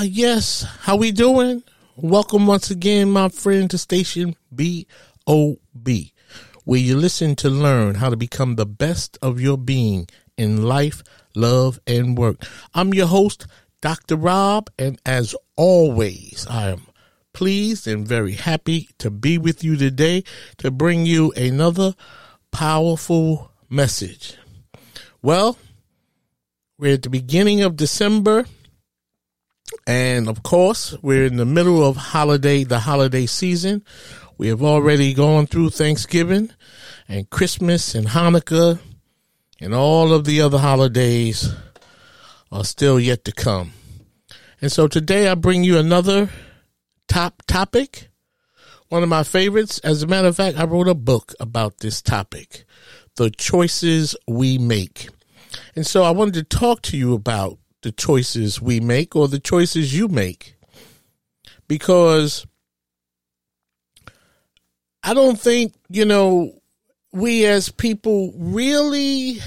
Ah, yes. How we doing? Welcome once again, my friend, to station B-O-B, where you listen to learn how to become the best of your being in life, love, and work. I'm your host, Dr. Rob, and as always, I am pleased and very happy to be with you today to bring you another powerful message. Well, we're at the beginning of December and of course, we're in the middle of holiday, the holiday season. We have already gone through Thanksgiving and Christmas and Hanukkah and all of the other holidays are still yet to come. And so today I bring you another top topic. One of my favorites. As a matter of fact, I wrote a book about this topic, the choices we make. And so I wanted to talk to you about the choices we make or the choices you make. Because I don't think, you know, we as people really,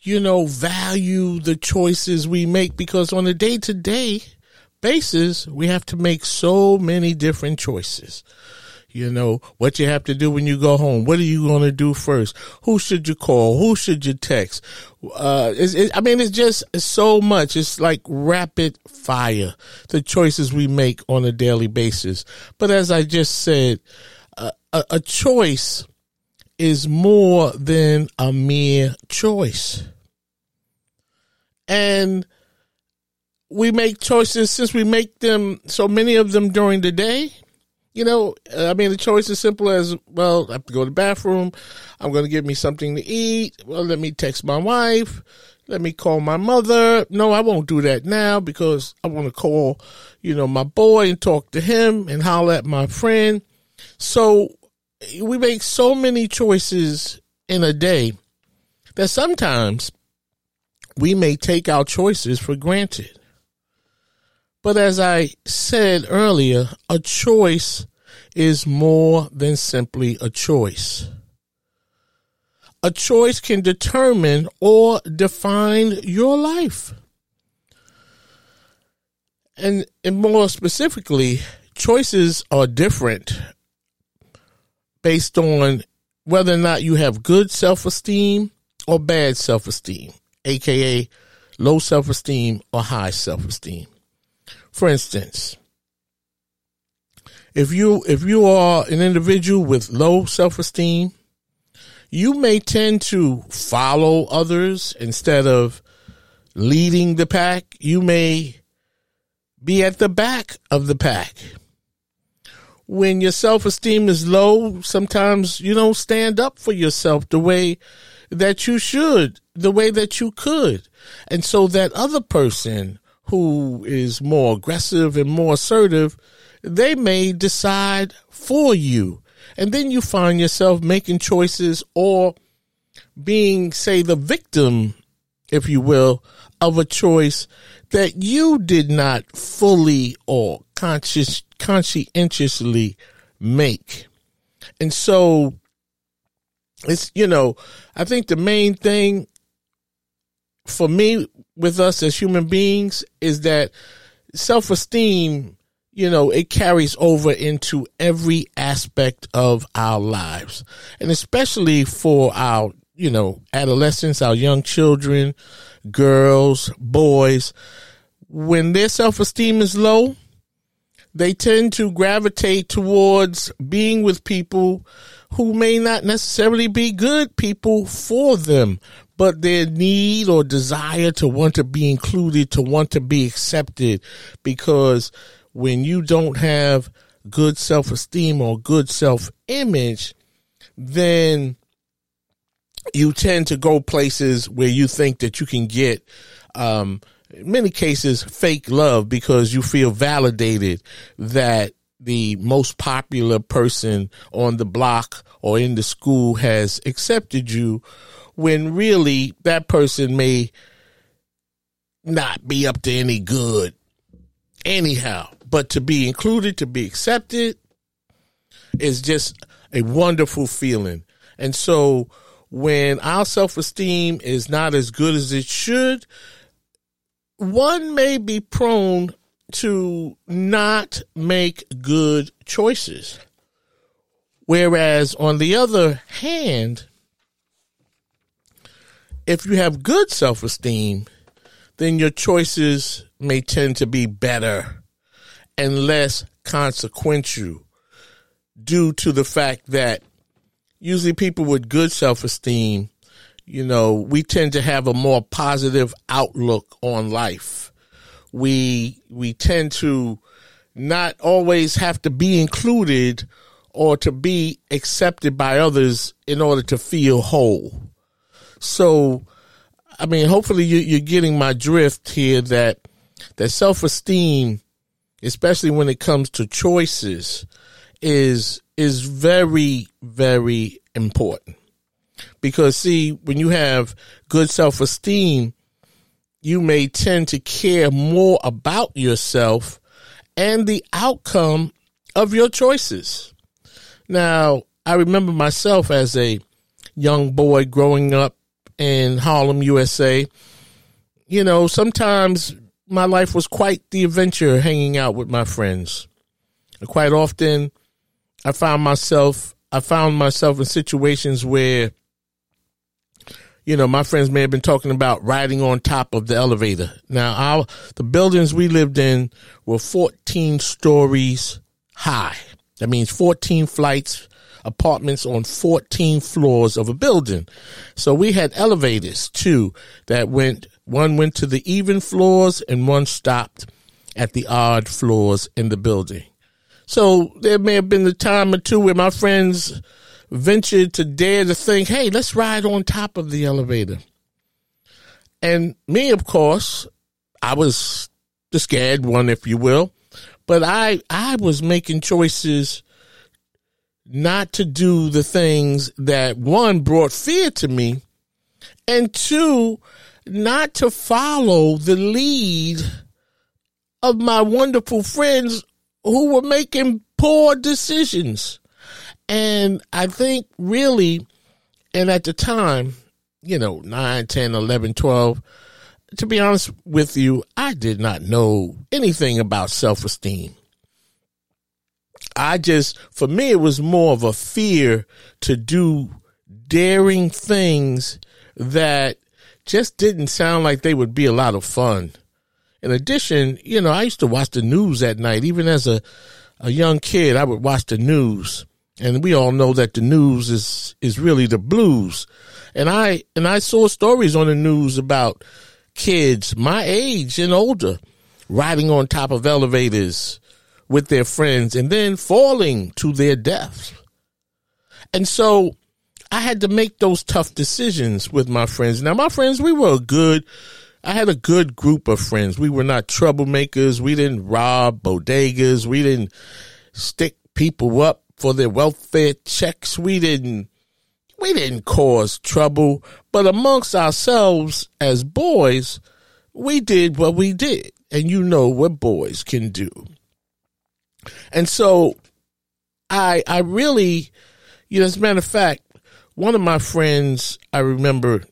you know, value the choices we make because on a day to day basis, we have to make so many different choices. You know, what you have to do when you go home. What are you going to do first? Who should you call? Who should you text? Uh, it, I mean, it's just it's so much. It's like rapid fire, the choices we make on a daily basis. But as I just said, uh, a, a choice is more than a mere choice. And we make choices since we make them, so many of them during the day you know, uh, I mean, the choice is simple as well. I have to go to the bathroom. I'm going to give me something to eat. Well, let me text my wife. Let me call my mother. No, I won't do that now because I want to call, you know, my boy and talk to him and holler at my friend. So we make so many choices in a day that sometimes we may take our choices for granted. But as I said earlier, a choice is more than simply a choice. A choice can determine or define your life. And, and more specifically, choices are different based on whether or not you have good self esteem or bad self esteem, aka low self esteem or high self esteem. For instance, if you if you are an individual with low self-esteem, you may tend to follow others instead of leading the pack. You may be at the back of the pack. When your self-esteem is low, sometimes you don't stand up for yourself the way that you should, the way that you could. And so that other person who is more aggressive and more assertive, they may decide for you. And then you find yourself making choices or being, say, the victim, if you will, of a choice that you did not fully or conscious, conscientiously make. And so it's, you know, I think the main thing for me with us as human beings is that self esteem, you know, it carries over into every aspect of our lives. And especially for our, you know, adolescents, our young children, girls, boys, when their self esteem is low, they tend to gravitate towards being with people who may not necessarily be good people for them, but their need or desire to want to be included, to want to be accepted, because when you don't have good self esteem or good self image, then you tend to go places where you think that you can get, um, in many cases, fake love because you feel validated that the most popular person on the block or in the school has accepted you when really that person may not be up to any good anyhow. But to be included, to be accepted is just a wonderful feeling. And so when our self esteem is not as good as it should, one may be prone to not make good choices. Whereas on the other hand, if you have good self esteem, then your choices may tend to be better and less consequential due to the fact that usually people with good self esteem, you know, we tend to have a more positive outlook on life. We, we tend to not always have to be included or to be accepted by others in order to feel whole. So, I mean, hopefully you, are getting my drift here that that self esteem, especially when it comes to choices, is is very very important. Because see, when you have good self esteem, you may tend to care more about yourself and the outcome of your choices. Now, I remember myself as a young boy growing up in Harlem, USA. You know, sometimes my life was quite the adventure hanging out with my friends. Quite often I found myself I found myself in situations where you know, my friends may have been talking about riding on top of the elevator. Now, our the buildings we lived in were 14 stories high. That means 14 flights apartments on 14 floors of a building. So we had elevators too that went, one went to the even floors and one stopped at the odd floors in the building. So there may have been a time or two where my friends ventured to dare to think, hey, let's ride on top of the elevator. And me, of course, I was the scared one, if you will, but I, I was making choices not to do the things that one brought fear to me and two not to follow the lead of my wonderful friends who were making poor decisions. And i think really and at the time you know 9 10 11 12 to be honest with you i did not know anything about self-esteem I just, for me, it was more of a fear to do daring things that just didn't sound like they would be a lot of fun. In addition, you know, I used to watch the news at night. Even as a, a young kid, I would watch the news. And we all know that the news is, is really the blues. And I, and I saw stories on the news about kids my age and older riding on top of elevators, with their friends and then falling to their deaths. And so I had to make those tough decisions with my friends. Now, my friends, we were a good, I had a good group of friends. We were not troublemakers. We didn't rob bodegas. We didn't stick people up for their welfare checks. We didn't, we didn't cause trouble. But amongst ourselves as boys, we did what we did. And you know what boys can do. And so I I really, you know, as a matter of fact, one of my friends, I remember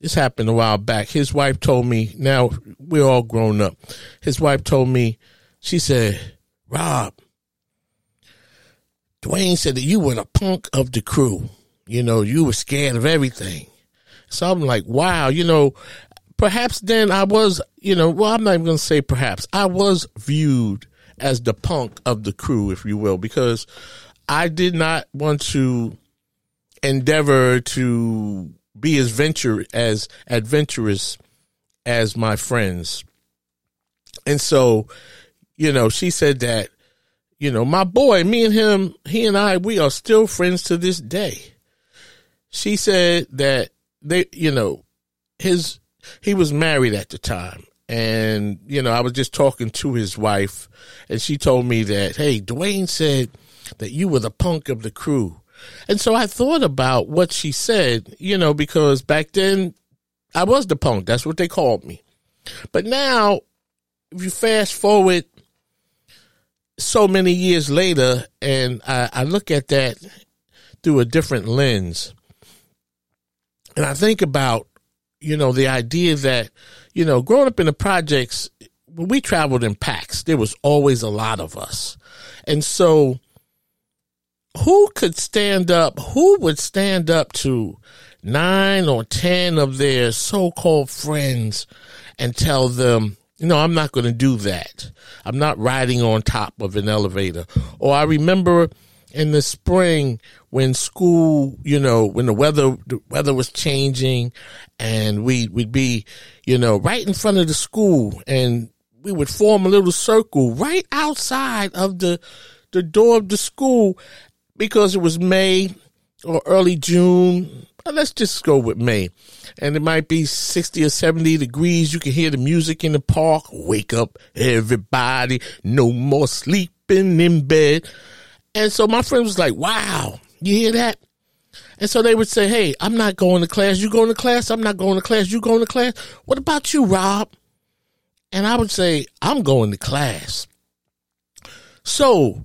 this happened a while back. His wife told me, now we're all grown up. His wife told me, she said, Rob, Dwayne said that you were the punk of the crew. You know, you were scared of everything. So I'm like, wow, you know, perhaps then I was, you know, well, I'm not even going to say perhaps. I was viewed as the punk of the crew, if you will, because I did not want to endeavor to be as venture as adventurous as my friends. And so, you know, she said that, you know, my boy, me and him, he and I, we are still friends to this day. She said that they, you know, his, he was married at the time. And, you know, I was just talking to his wife and she told me that, hey, Dwayne said that you were the punk of the crew. And so I thought about what she said, you know, because back then I was the punk. That's what they called me. But now, if you fast forward so many years later, and I, I look at that through a different lens, and I think about, you know, the idea that, you know, growing up in the projects, when we traveled in packs, there was always a lot of us. And so who could stand up? Who would stand up to nine or 10 of their so-called friends and tell them, you know, I'm not going to do that. I'm not riding on top of an elevator. Or I remember in the spring when school, you know, when the weather, the weather was changing and we would be, you know, right in front of the school and we would form a little circle right outside of the, the door of the school because it was May or early June. Uh, let's just go with May. And it might be 60 or 70 degrees. You can hear the music in the park. Wake up, everybody. No more sleeping in bed. And so my friend was like, wow, you hear that? And so they would say, hey, I'm not going to class. You going to class? I'm not going to class. You going to class? What about you, Rob? And I would say, I'm going to class. So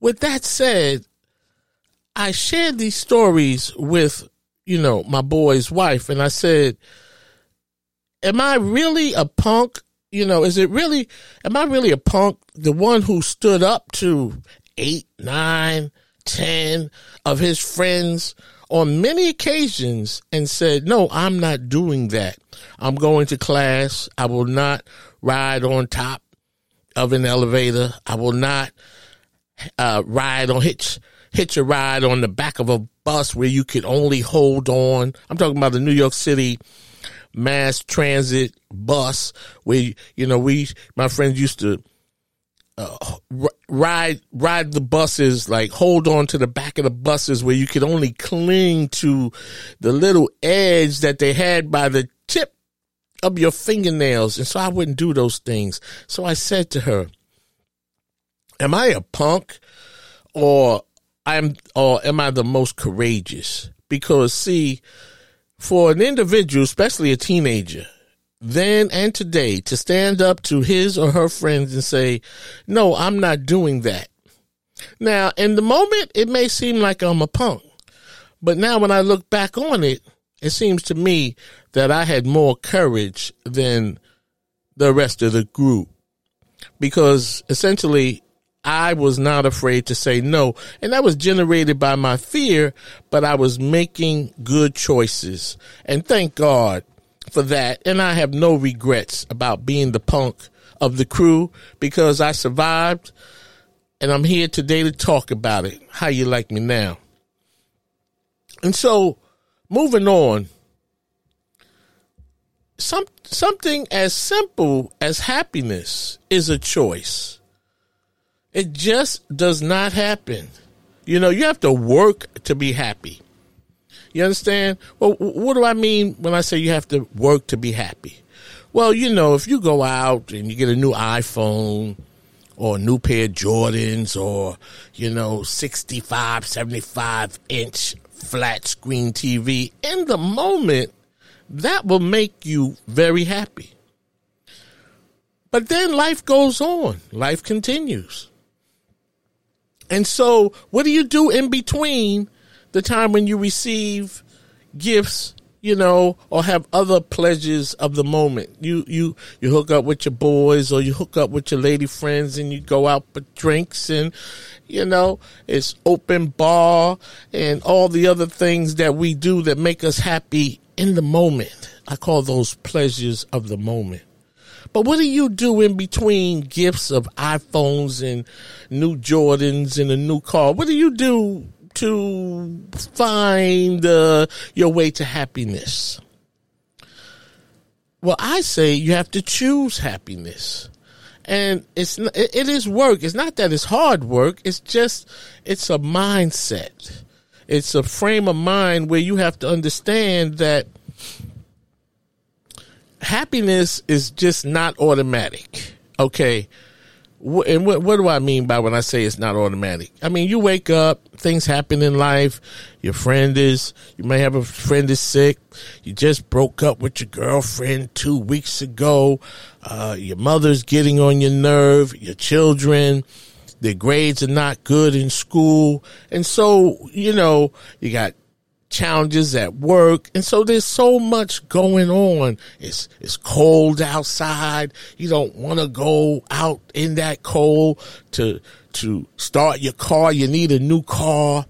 with that said, I shared these stories with, you know, my boy's wife, and I said, Am I really a punk? You know, is it really, am I really a punk? The one who stood up to eight, nine, ten of his friends on many occasions and said, No, I'm not doing that. I'm going to class. I will not ride on top of an elevator. I will not uh, ride on hitch hitch a ride on the back of a bus where you could only hold on. I'm talking about the New York City mass transit bus where, you know, we, my friends used to uh, ride ride the buses like hold on to the back of the buses where you could only cling to the little edge that they had by the tip of your fingernails and so I wouldn't do those things so I said to her am I a punk or I'm or am I the most courageous? Because see, for an individual, especially a teenager, then and today, to stand up to his or her friends and say, no, I'm not doing that. Now, in the moment, it may seem like I'm a punk, but now when I look back on it, it seems to me that I had more courage than the rest of the group because essentially I was not afraid to say no. And that was generated by my fear, but I was making good choices. And thank God for that. And I have no regrets about being the punk of the crew because I survived and I'm here today to talk about it. How you like me now? And so moving on, some, something as simple as happiness is a choice. It just does not happen. You know, you have to work to be happy. You understand? Well, what do I mean when I say you have to work to be happy? Well, you know, if you go out and you get a new iPhone or a new pair of Jordans or, you know, 65, 75 inch flat screen TV, in the moment, that will make you very happy. But then life goes on. Life continues. And so, what do you do in between the time when you receive gifts, you know, or have other pleasures of the moment? You you you hook up with your boys or you hook up with your lady friends and you go out for drinks and you know, it's open bar and all the other things that we do that make us happy in the moment. I call those pleasures of the moment. But what do you do in between gifts of iPhones and new Jordans and a new car? What do you do to find uh, your way to happiness? Well, I say you have to choose happiness. And it's it is work. It's not that it's hard work. It's just it's a mindset. It's a frame of mind where you have to understand that happiness is just not automatic. Okay. And what, what do I mean by when I say it's not automatic? I mean, you wake up, things happen in life. Your friend is, you may have a friend is sick. You just broke up with your girlfriend two weeks ago. Uh, your mother's getting on your nerve. Your children, their grades are not good in school. And so, you know, you got challenges at work. And so there's so much going on. It's, it's cold outside. You don't want to go out in that cold to, to start your car. You need a new car.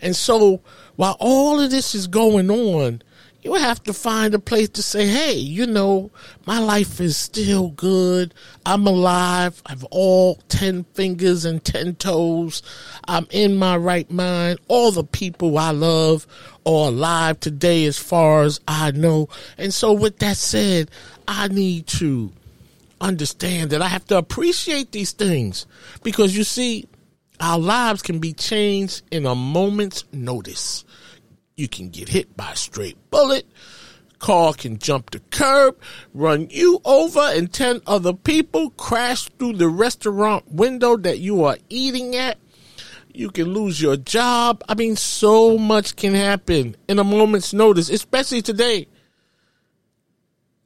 And so while all of this is going on, you have to find a place to say, hey, you know, my life is still good. I'm alive. I have all 10 fingers and 10 toes. I'm in my right mind. All the people I love are alive today as far as I know. And so with that said, I need to understand that I have to appreciate these things because you see, our lives can be changed in a moment's notice. You can get hit by a straight bullet. Car can jump the curb, run you over and 10 other people, crash through the restaurant window that you are eating at. You can lose your job. I mean, so much can happen in a moment's notice, especially today.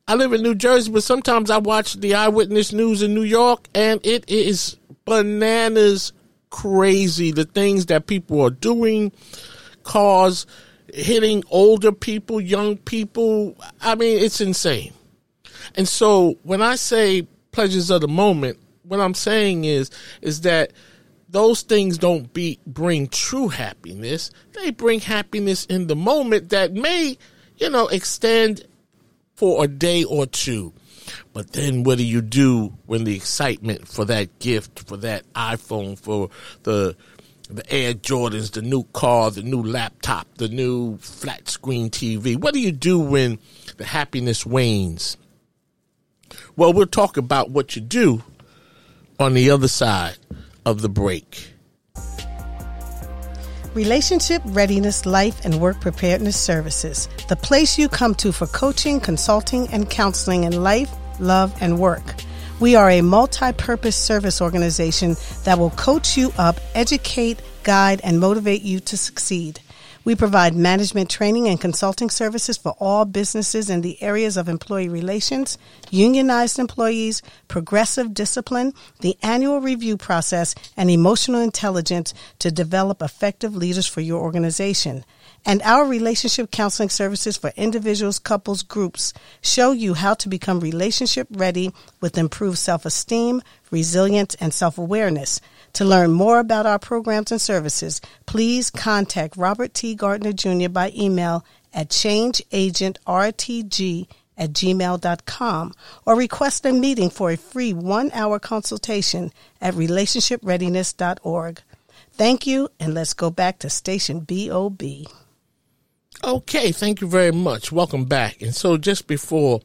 I live in New Jersey, but sometimes I watch the eyewitness news in New York and it is bananas crazy. The things that people are doing, cars hitting older people, young people. I mean, it's insane. And so when I say pleasures of the moment, what I'm saying is is that those things don't be bring true happiness. They bring happiness in the moment that may, you know, extend for a day or two. But then what do you do when the excitement for that gift, for that iPhone, for the the Air Jordans, the new car, the new laptop, the new flat screen TV. What do you do when the happiness wanes? Well, we'll talk about what you do on the other side of the break. Relationship Readiness Life and Work Preparedness Services, the place you come to for coaching, consulting, and counseling in life, love, and work. We are a multi purpose service organization that will coach you up, educate, guide, and motivate you to succeed. We provide management training and consulting services for all businesses in the areas of employee relations, unionized employees, progressive discipline, the annual review process, and emotional intelligence to develop effective leaders for your organization and our relationship counseling services for individuals, couples, groups show you how to become relationship ready with improved self esteem, resilience, and self awareness. To learn more about our programs and services, please contact Robert T. Gardner Jr. by email at changeagentrtg at gmail.com or request a meeting for a free one hour consultation at relationshipreadiness.org. Thank you, and let's go back to station BOB. Okay, thank you very much. Welcome back. And so, just before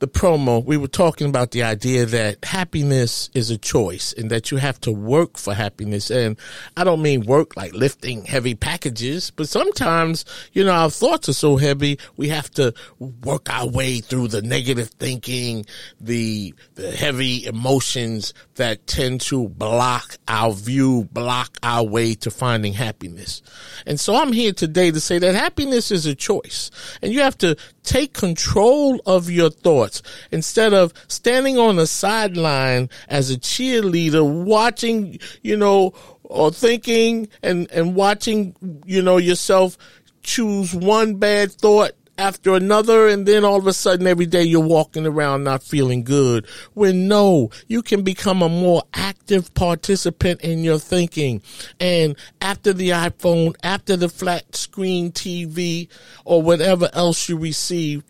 the promo, we were talking about the idea that happiness is a choice and that you have to work for happiness. And I don't mean work like lifting heavy packages, but sometimes, you know, our thoughts are so heavy, we have to work our way through the negative thinking, the, the heavy emotions that tend to block our view, block our way to finding happiness. And so I'm here today to say that happiness is a choice and you have to take control of your thoughts instead of standing on the sideline as a cheerleader watching, you know, or thinking and, and watching, you know, yourself choose one bad thought after another and then all of a sudden every day you're walking around not feeling good. When no, you can become a more active participant in your thinking. And after the iPhone, after the flat screen TV or whatever else you receive,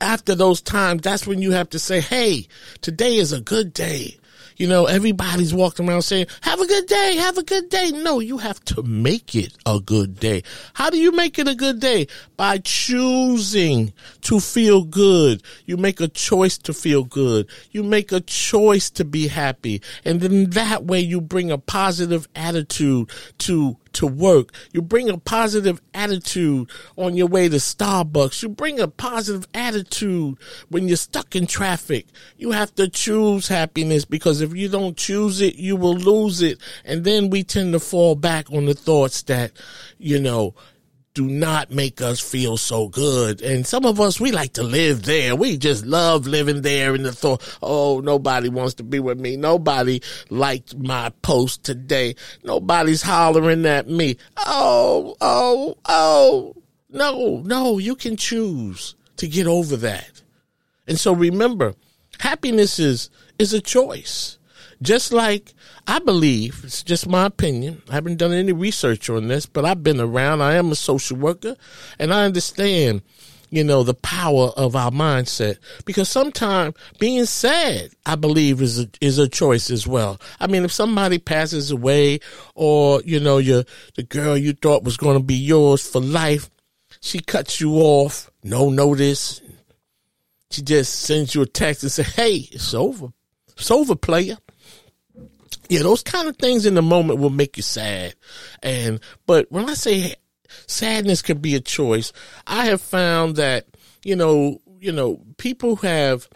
after those times, that's when you have to say, Hey, today is a good day. You know, everybody's walking around saying, have a good day, have a good day. No, you have to make it a good day. How do you make it a good day? By choosing to feel good. You make a choice to feel good. You make a choice to be happy. And then that way you bring a positive attitude to to work. You bring a positive attitude on your way to Starbucks. You bring a positive attitude when you're stuck in traffic. You have to choose happiness because if you don't choose it, you will lose it. And then we tend to fall back on the thoughts that, you know, do not make us feel so good. And some of us, we like to live there. We just love living there in the thought, oh, nobody wants to be with me. Nobody liked my post today. Nobody's hollering at me. Oh, oh, oh. No, no, you can choose to get over that. And so remember, happiness is, is a choice. Just like I believe, it's just my opinion. I haven't done any research on this, but I've been around. I am a social worker and I understand, you know, the power of our mindset because sometimes being sad, I believe is a, is a choice as well. I mean, if somebody passes away or, you know, your, the girl you thought was going to be yours for life, she cuts you off, no notice. She just sends you a text and say, Hey, it's over. It's over, player yeah, those kind of things in the moment will make you sad. And, but when I say sadness can be a choice, I have found that, you know, you know, people have,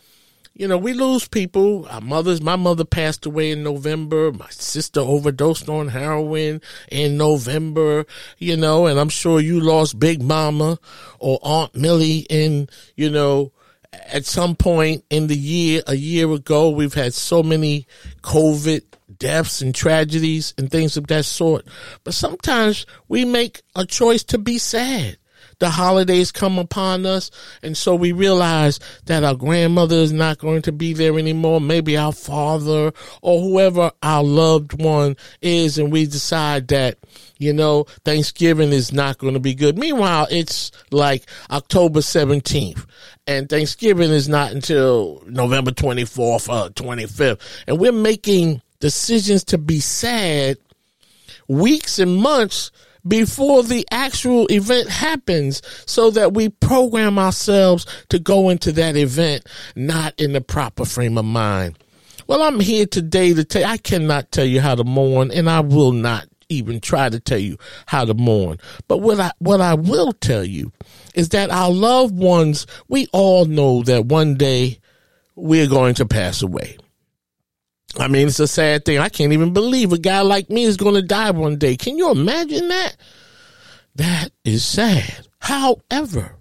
you know, we lose people. Our mothers, my mother passed away in November. My sister overdosed on heroin in November, you know, and I'm sure you lost Big Mama or Aunt Millie in, you know, at some point in the year, a year ago, we've had so many COVID deaths and tragedies and things of that sort. But sometimes we make a choice to be sad. The holidays come upon us, and so we realize that our grandmother is not going to be there anymore. Maybe our father or whoever our loved one is, and we decide that, you know, Thanksgiving is not going to be good. Meanwhile, it's like October 17th, and Thanksgiving is not until November 24th or 25th, and we're making decisions to be sad weeks and months before the actual event happens so that we program ourselves to go into that event not in the proper frame of mind. Well, I'm here today to tell I cannot tell you how to mourn and I will not even try to tell you how to mourn. But what I, what I will tell you is that our loved ones, we all know that one day we're going to pass away. I mean, it's a sad thing. I can't even believe a guy like me is going to die one day. Can you imagine that? That is sad. However,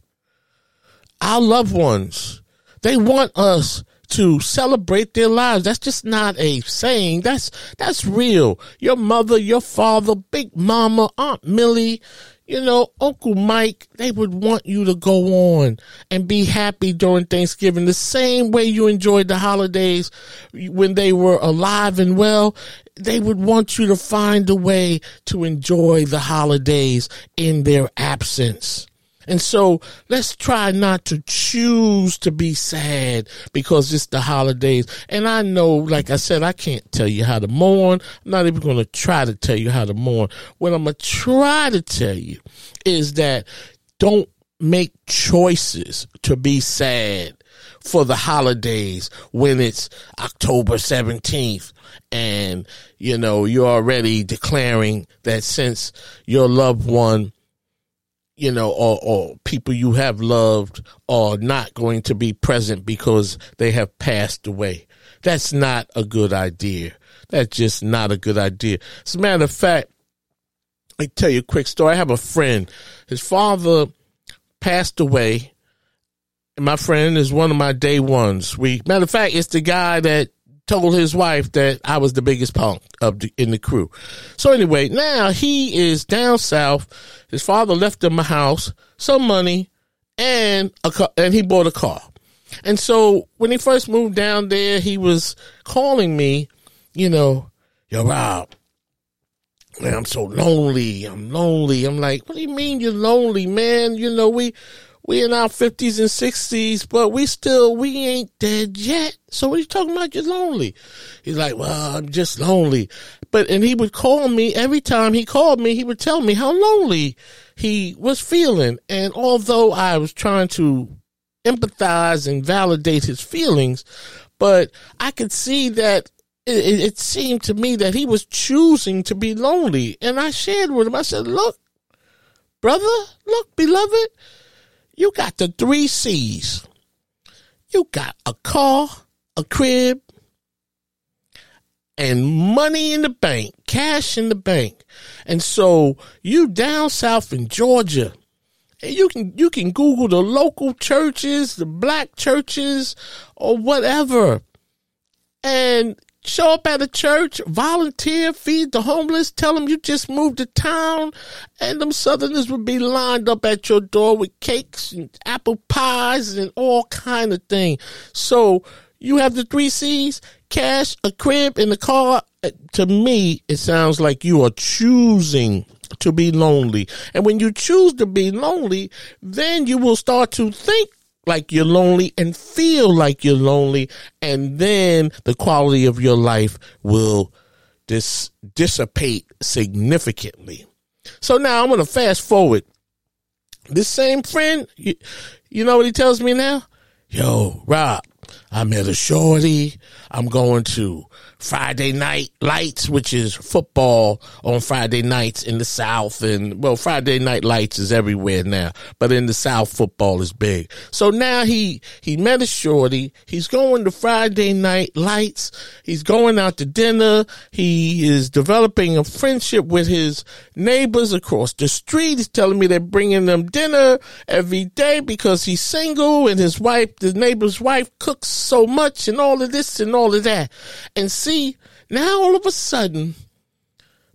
our loved ones, they want us to celebrate their lives. That's just not a saying. That's, that's real. Your mother, your father, big mama, Aunt Millie, you know, Uncle Mike, they would want you to go on and be happy during Thanksgiving the same way you enjoyed the holidays when they were alive and well. They would want you to find a way to enjoy the holidays in their absence. And so let's try not to choose to be sad because it's the holidays. And I know, like I said, I can't tell you how to mourn. I'm not even going to try to tell you how to mourn. What I'm going to try to tell you is that don't make choices to be sad for the holidays when it's October 17th and you know you're already declaring that since your loved one you know, or, or people you have loved are not going to be present because they have passed away. That's not a good idea. That's just not a good idea. As a matter of fact, I tell you a quick story. I have a friend. His father passed away. And my friend is one of my day ones. We matter of fact, it's the guy that told his wife that I was the biggest punk of the, in the crew. So anyway, now he is down south. His father left him a house, some money, and a car, and he bought a car. And so when he first moved down there, he was calling me, you know, yo, Rob, man, I'm so lonely. I'm lonely. I'm like, what do you mean you're lonely, man? You know, we, we in our fifties and sixties, but we still we ain't dead yet. So what are you talking about? You're lonely. He's like, well, I'm just lonely. But and he would call me every time he called me. He would tell me how lonely he was feeling. And although I was trying to empathize and validate his feelings, but I could see that it, it, seemed to me that he was choosing to be lonely. And I shared with him, I said, look, brother, look, beloved, you got the three C's. You got a car, a crib, and money in the bank, cash in the bank. And so you down south in Georgia, and you can you can Google the local churches, the black churches, or whatever. And show up at a church, volunteer, feed the homeless, tell them you just moved to town, and them southerners would be lined up at your door with cakes and apple pies and all kind of thing. So you have the three C's, cash, a crib, and a car. Uh, to me, it sounds like you are choosing to be lonely. And when you choose to be lonely, then you will start to think like you're lonely and feel like you're lonely. And then the quality of your life will dis- dissipate significantly. So now I'm going to fast forward. This same friend, you, you know what he tells me now? Yo, Rob, I met a shorty. I'm going to Friday night lights, which is football on Friday nights in the South. And well, Friday night lights is everywhere now, but in the South, football is big. So now he, he met a shorty. He's going to Friday night lights. He's going out to dinner. He is developing a friendship with his neighbors across the street. He's telling me they're bringing them dinner every day because he's single and his wife, the neighbor's wife cooks so much and all of this and all of that. And see, see, now all of a sudden,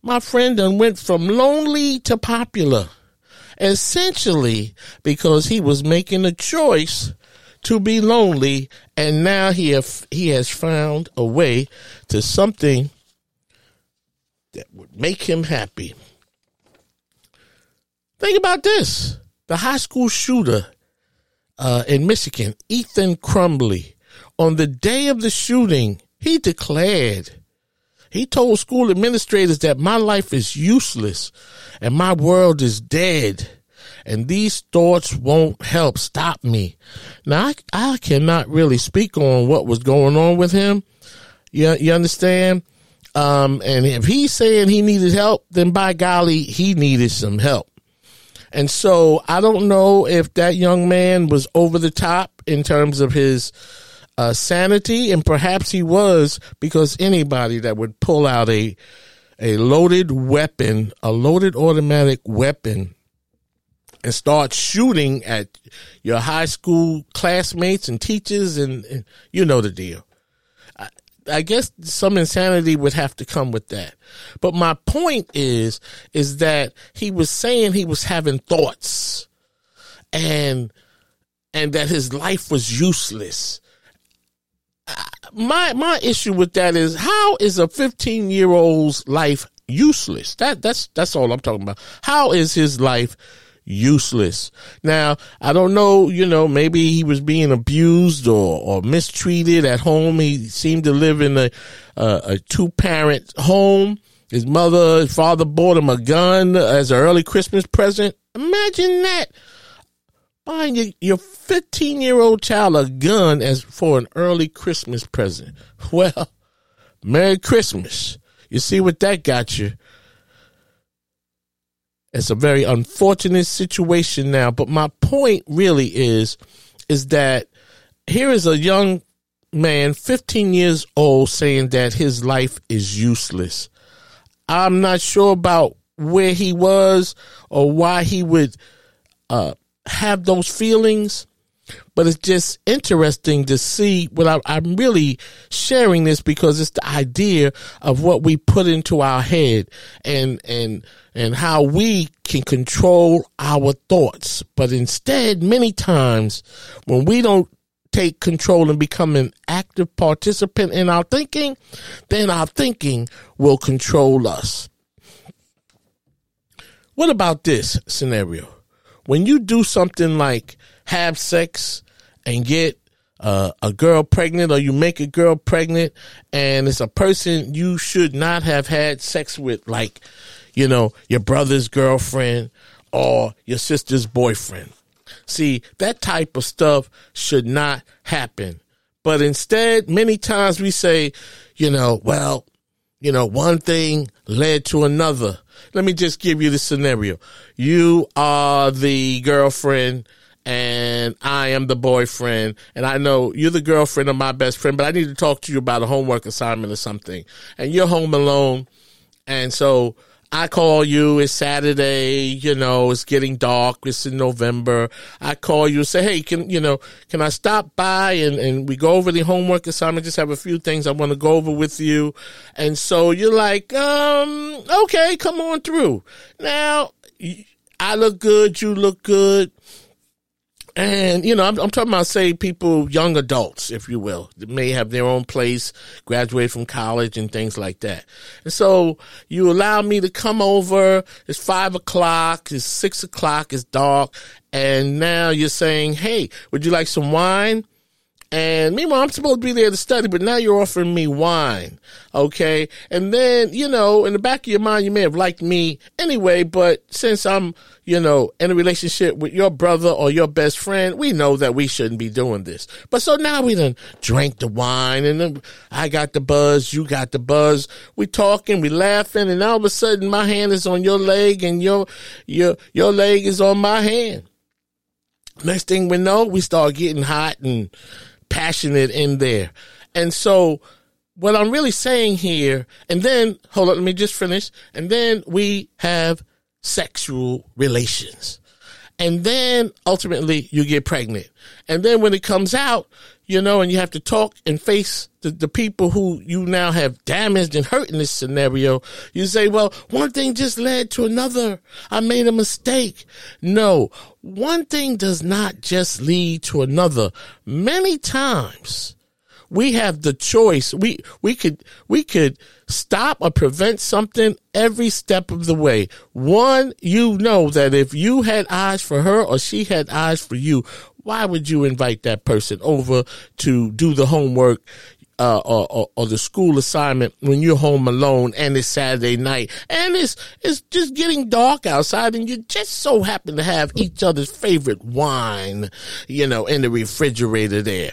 my friend done went from lonely to popular. Essentially because he was making a choice to be lonely and now he have, he has found a way to something that would make him happy. Think about this. The high school shooter uh, in Michigan, Ethan Crumbley, on the day of the shooting, he declared, he told school administrators that my life is useless and my world is dead and these thoughts won't help stop me. Now, I, I cannot really speak on what was going on with him. You, you understand? Um, and if he's saying he needed help, then by golly, he needed some help. And so I don't know if that young man was over the top in terms of his uh, sanity, and perhaps he was because anybody that would pull out a a loaded weapon, a loaded automatic weapon, and start shooting at your high school classmates and teachers, and, and you know the deal. I, I guess some insanity would have to come with that. But my point is, is that he was saying he was having thoughts and, and that his life was useless my my issue with that is how is a 15 year old's life useless? That that's that's all I'm talking about. How is his life useless? Now, I don't know, you know, maybe he was being abused or or mistreated at home. He seemed to live in a a, a two parent home. His mother, his father bought him a gun as an early Christmas present. Imagine that buying your, your 15 year old child a gun as for an early Christmas present. Well, Merry Christmas. You see what that got you. It's a very unfortunate situation now, but my point really is, is that here is a young man, 15 years old, saying that his life is useless. I'm not sure about where he was or why he would uh, have those feelings, but it's just interesting to see what I, am really sharing this because it's the idea of what we put into our head and, and, and how we can control our thoughts. But instead, many times when we don't take control and become an active participant in our thinking, then our thinking will control us. What about this scenario? When you do something like have sex and get uh, a girl pregnant or you make a girl pregnant and it's a person you should not have had sex with, like, you know, your brother's girlfriend or your sister's boyfriend. See, that type of stuff should not happen. But instead, many times we say, you know, well, you know, one thing led to another. Let me just give you the scenario. You are the girlfriend and I am the boyfriend and I know you're the girlfriend of my best friend, but I need to talk to you about a homework assignment or something. And you're home alone. And so I call you, it's Saturday, you know, it's getting dark, it's in November. I call you say, hey, can, you know, can I stop by and, and we go over the homework assignment? Just have a few things I want to go over with you. And so you're like, um, okay, come on through. Now, I look good, you look good. And, you know, I'm, I'm, talking about, say, people, young adults, if you will, may have their own place, graduate from college and things like that. And so you allow me to come over. It's five o'clock. It's six o'clock. It's dark. And now you're saying, Hey, would you like some wine? And meanwhile, I'm supposed to be there to study, but now you're offering me wine. Okay. And then, you know, in the back of your mind, you may have liked me anyway, but since I'm, you know, in a relationship with your brother or your best friend, we know that we shouldn't be doing this. But so now we done drank the wine and then I got the buzz, you got the buzz. We talking, we laughing, and all of a sudden my hand is on your leg and your, your, your leg is on my hand. Next thing we know, we start getting hot and, passionate in there. And so what I'm really saying here, and then, hold on, let me just finish. And then we have sexual relations. And then ultimately you get pregnant. And then when it comes out, you know, and you have to talk and face the, the people who you now have damaged and hurt in this scenario, you say, well, one thing just led to another. I made a mistake. No, one thing does not just lead to another. Many times we have the choice. We, we could, we could stop or prevent something every step of the way. One, you know that if you had eyes for her or she had eyes for you, why would you invite that person over to do the homework uh, or, or, or, the school assignment when you're home alone and it's Saturday night and it's it's just getting dark outside and you just so happen to have each other's favorite wine, you know, in the refrigerator there.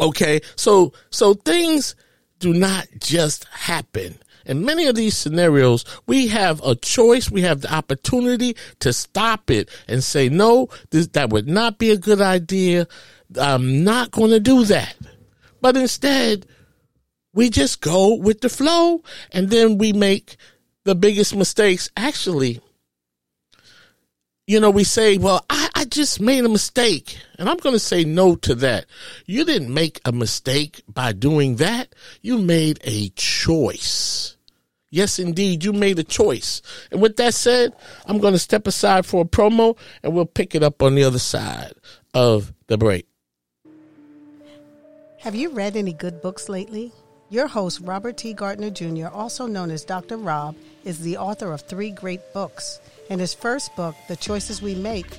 Okay, so so things do not just happen. In many of these scenarios, we have a choice. We have the opportunity to stop it and say, no, this, that would not be a good idea. I'm not going to do that. But instead, we just go with the flow and then we make the biggest mistakes. Actually, you know, we say, well, I, I just made a mistake. And I'm going to say no to that. You didn't make a mistake by doing that. You made a choice. Yes, indeed, you made a choice. And with that said, I'm going to step aside for a promo and we'll pick it up on the other side of the break. Have you read any good books lately? Your host, Robert T. Gardner Jr., also known as Dr. Rob, is the author of three great books. In his first book, The Choices We Make,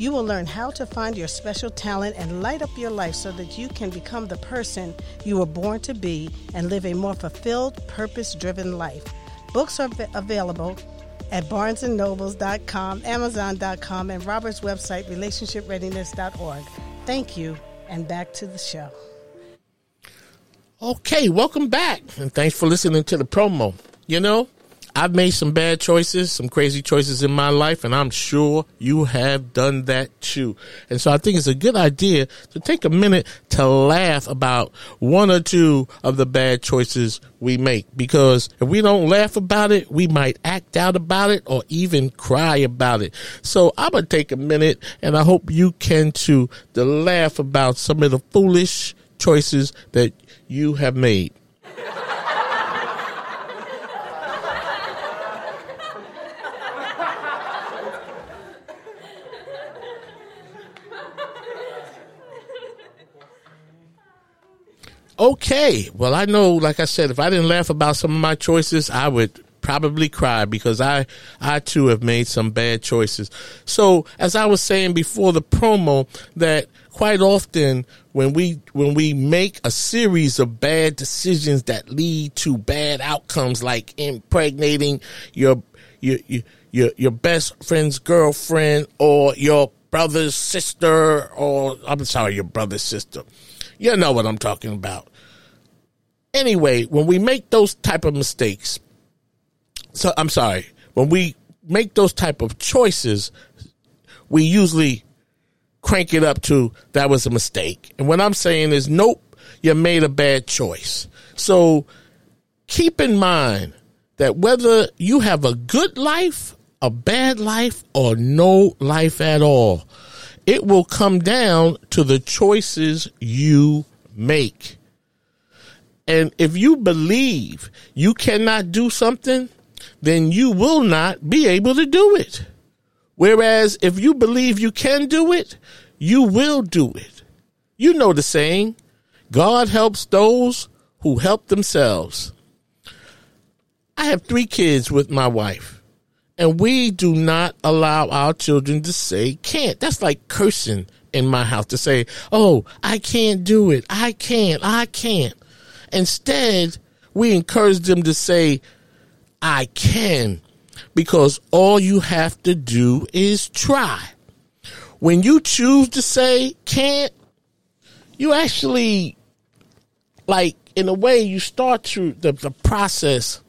you will learn how to find your special talent and light up your life so that you can become the person you were born to be and live a more fulfilled, purpose driven life. Books are available at barnesandnobles.com, amazon.com, and Robert's website, relationshipreadiness.org. Thank you, and back to the show. Okay, welcome back, and thanks for listening to the promo. You know, I've made some bad choices, some crazy choices in my life, and I'm sure you have done that too. And so I think it's a good idea to take a minute to laugh about one or two of the bad choices we make. Because if we don't laugh about it, we might act out about it or even cry about it. So I'm going to take a minute and I hope you can too to laugh about some of the foolish choices that you have made. Okay. Well, I know, like I said, if I didn't laugh about some of my choices, I would probably cry because I, I too have made some bad choices. So, as I was saying before the promo, that quite often when we, when we make a series of bad decisions that lead to bad outcomes, like impregnating your, your, your, your, best friend's girlfriend or your brother's sister or, I'm sorry, your brother's sister. You know what I'm talking about anyway, when we make those type of mistakes, so I'm sorry, when we make those type of choices, we usually crank it up to that was a mistake. And what I'm saying is, nope, you made a bad choice. So keep in mind that whether you have a good life, a bad life, or no life at all, it will come down to the choices you make. And if you believe you cannot do something, then you will not be able to do it. Whereas if you believe you can do it, you will do it. You know the saying, God helps those who help themselves. I have three kids with my wife, and we do not allow our children to say can't. That's like cursing in my house to say, oh, I can't do it. I can't. I can't. Instead, we encourage them to say, I can, because all you have to do is try. When you choose to say can't, you actually, like, in a way, you start to the, the process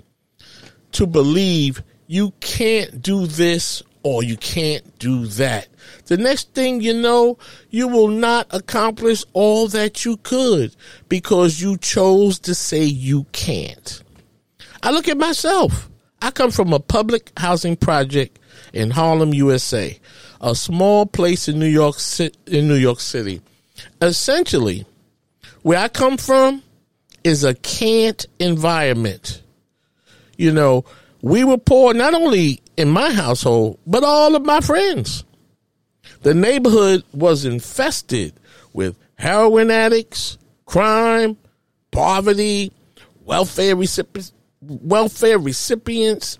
to believe you can't do this or you can't do that. The next thing you know, you will not accomplish all that you could because you chose to say you can't. I look at myself. I come from a public housing project in Harlem, USA, a small place in New York in New York City. Essentially, where I come from is a can't environment. You know, we were poor not only in my household, but all of my friends. The neighborhood was infested with heroin addicts, crime, poverty, welfare recipients, welfare recipients,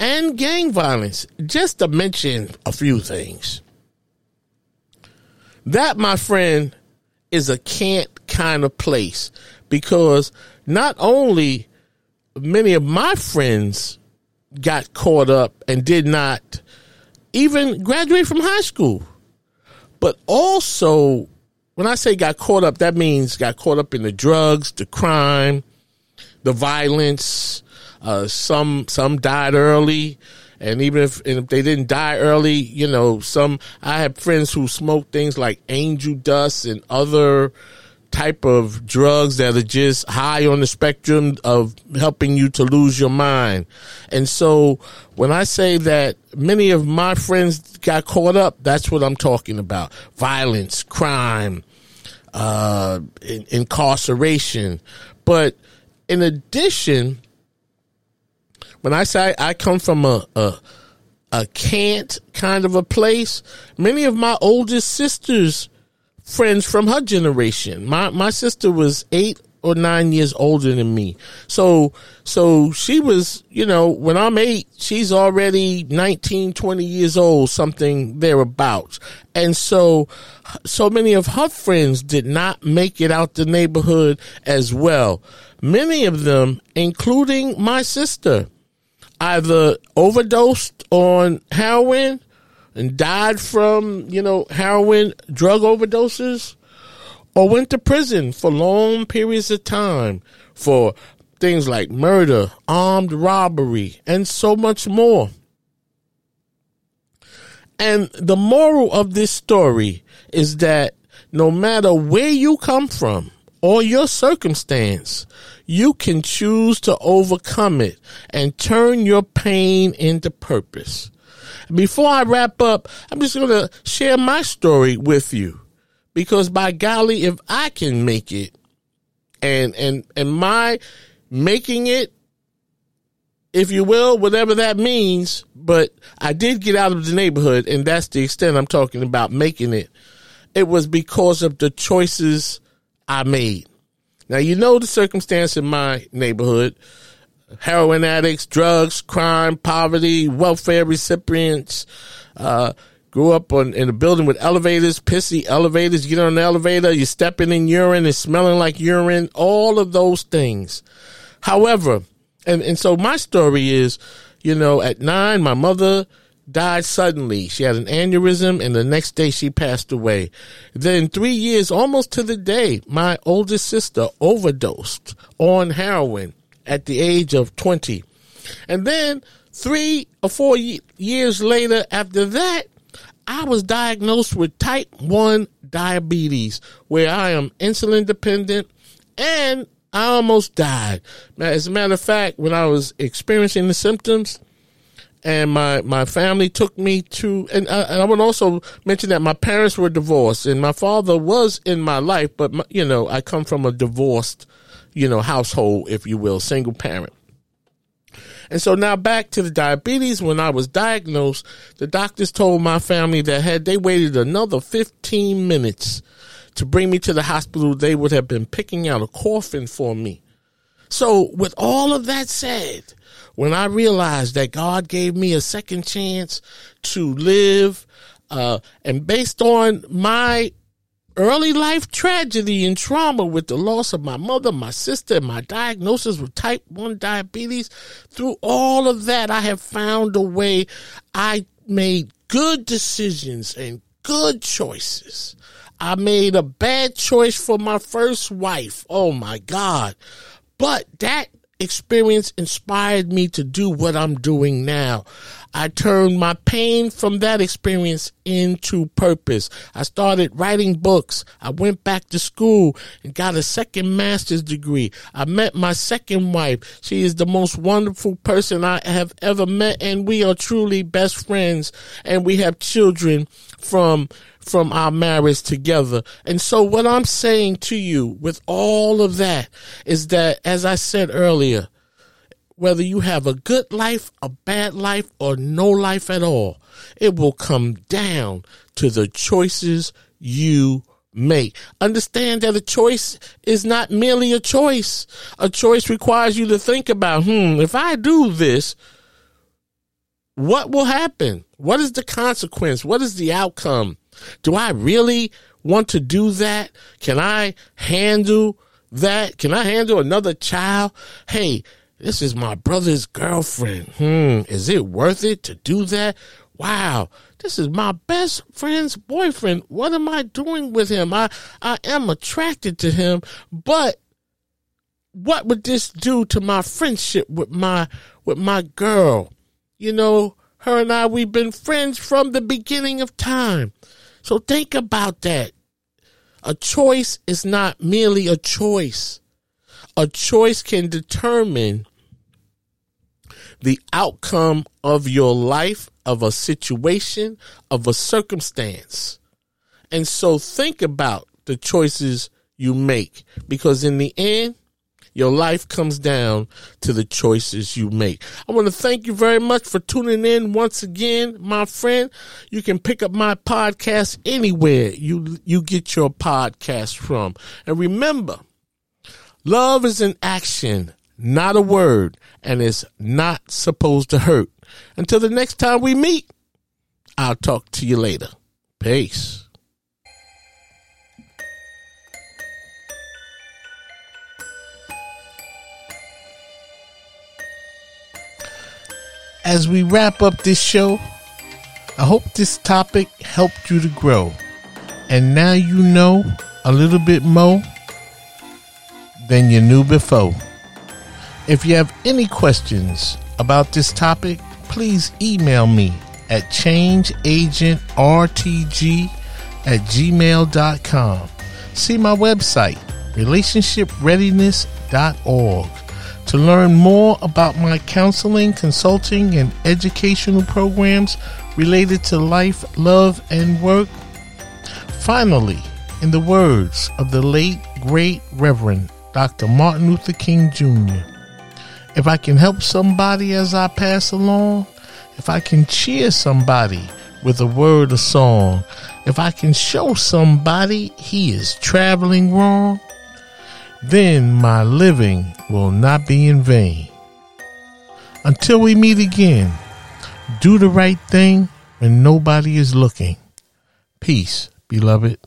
and gang violence, just to mention a few things. That, my friend, is a can't kind of place because not only many of my friends got caught up and did not even graduate from high school. But also, when I say got caught up, that means got caught up in the drugs, the crime, the violence. Uh, some some died early, and even if, and if they didn't die early, you know, some I have friends who smoked things like angel dust and other type of drugs that are just high on the spectrum of helping you to lose your mind. And so when I say that many of my friends got caught up, that's what I'm talking about. Violence, crime, uh, in, incarceration. But in addition, when I say I come from a, a a can't kind of a place, many of my oldest sisters friends from her generation. My my sister was eight or nine years older than me. So, so she was, you know, when I'm eight, she's already 19, 20 years old, something thereabouts. And so, so many of her friends did not make it out the neighborhood as well. Many of them, including my sister, either overdosed on heroin and died from, you know, heroin drug overdoses or went to prison for long periods of time for things like murder, armed robbery, and so much more. And the moral of this story is that no matter where you come from or your circumstance, you can choose to overcome it and turn your pain into purpose. Before I wrap up, I'm just going to share my story with you because by golly, if I can make it and, and, and my making it, if you will, whatever that means, but I did get out of the neighborhood and that's the extent I'm talking about making it. It was because of the choices I made. Now, you know the circumstance in my neighborhood heroin addicts, drugs, crime, poverty, welfare recipients. Uh, grew up on, in a building with elevators, pissy elevators. You get on the elevator, you're stepping in urine, it's smelling like urine, all of those things. However, and, and so my story is, you know, at nine, my mother died suddenly. She had an aneurysm and the next day she passed away. Then three years, almost to the day, my oldest sister overdosed on heroin at the age of 20. And then three or four years later after that, I was diagnosed with type 1 diabetes, where I am insulin dependent and I almost died. Now, as a matter of fact, when I was experiencing the symptoms, and my, my family took me to, and I, and I would also mention that my parents were divorced, and my father was in my life, but my, you know, I come from a divorced you know, household, if you will, single parent. And so now back to the diabetes. When I was diagnosed, the doctors told my family that had they waited another 15 minutes to bring me to the hospital, they would have been picking out a coffin for me. So with all of that said, when I realized that God gave me a second chance to live, uh, and based on my early life tragedy and trauma with the loss of my mother, my sister, and my diagnosis with type 1 diabetes, through all of that, I have found a way. I made good decisions and good choices. I made a bad choice for my first wife. Oh my God. But that experience inspired me to do what I'm doing now. I turned my pain from that experience into purpose. I started writing books. I went back to school and got a second master's degree. I met my second wife. She is the most wonderful person I have ever met and we are truly best friends and we have children from from our marriage together. And so what I'm saying to you with all of that is that as I said earlier, whether you have a good life, a bad life, or no life at all, it will come down to the choices you make. Understand that a choice is not merely a choice. A choice requires you to think about, hmm, if I do this, what will happen? What is the consequence? What is the outcome? Do I really want to do that? Can I handle that? Can I handle another child? Hey, this is my brother's girlfriend. Hmm, is it worth it to do that? Wow, this is my best friend's boyfriend. What am I doing with him? I, I am attracted to him, but what would this do to my friendship with my, with my girl? You know, her and I, we've been friends from the beginning of time. So think about that. A choice is not merely a choice. A choice can determine the outcome of your life, of a situation, of a circumstance. And so think about the choices you make because in the end, your life comes down to the choices you make. I want to thank you very much for tuning in once again, my friend. You can pick up my podcast anywhere you, you get your podcast from. And remember, love is an action not a word, and it's not supposed to hurt. Until the next time we meet, I'll talk to you later. Peace. As we wrap up this show, I hope this topic helped you to grow. And now you know a little bit more than you knew before. If you have any questions about this topic, please email me at changeagentrtg at gmail.com. See my website, relationshipreadiness.org, to learn more about my counseling, consulting, and educational programs related to life, love, and work. Finally, in the words of the late, great Reverend Dr. Martin Luther King Jr., if I can help somebody as I pass along, if I can cheer somebody with a word or song, if I can show somebody he is traveling wrong, then my living will not be in vain. Until we meet again, do the right thing when nobody is looking. Peace, beloved.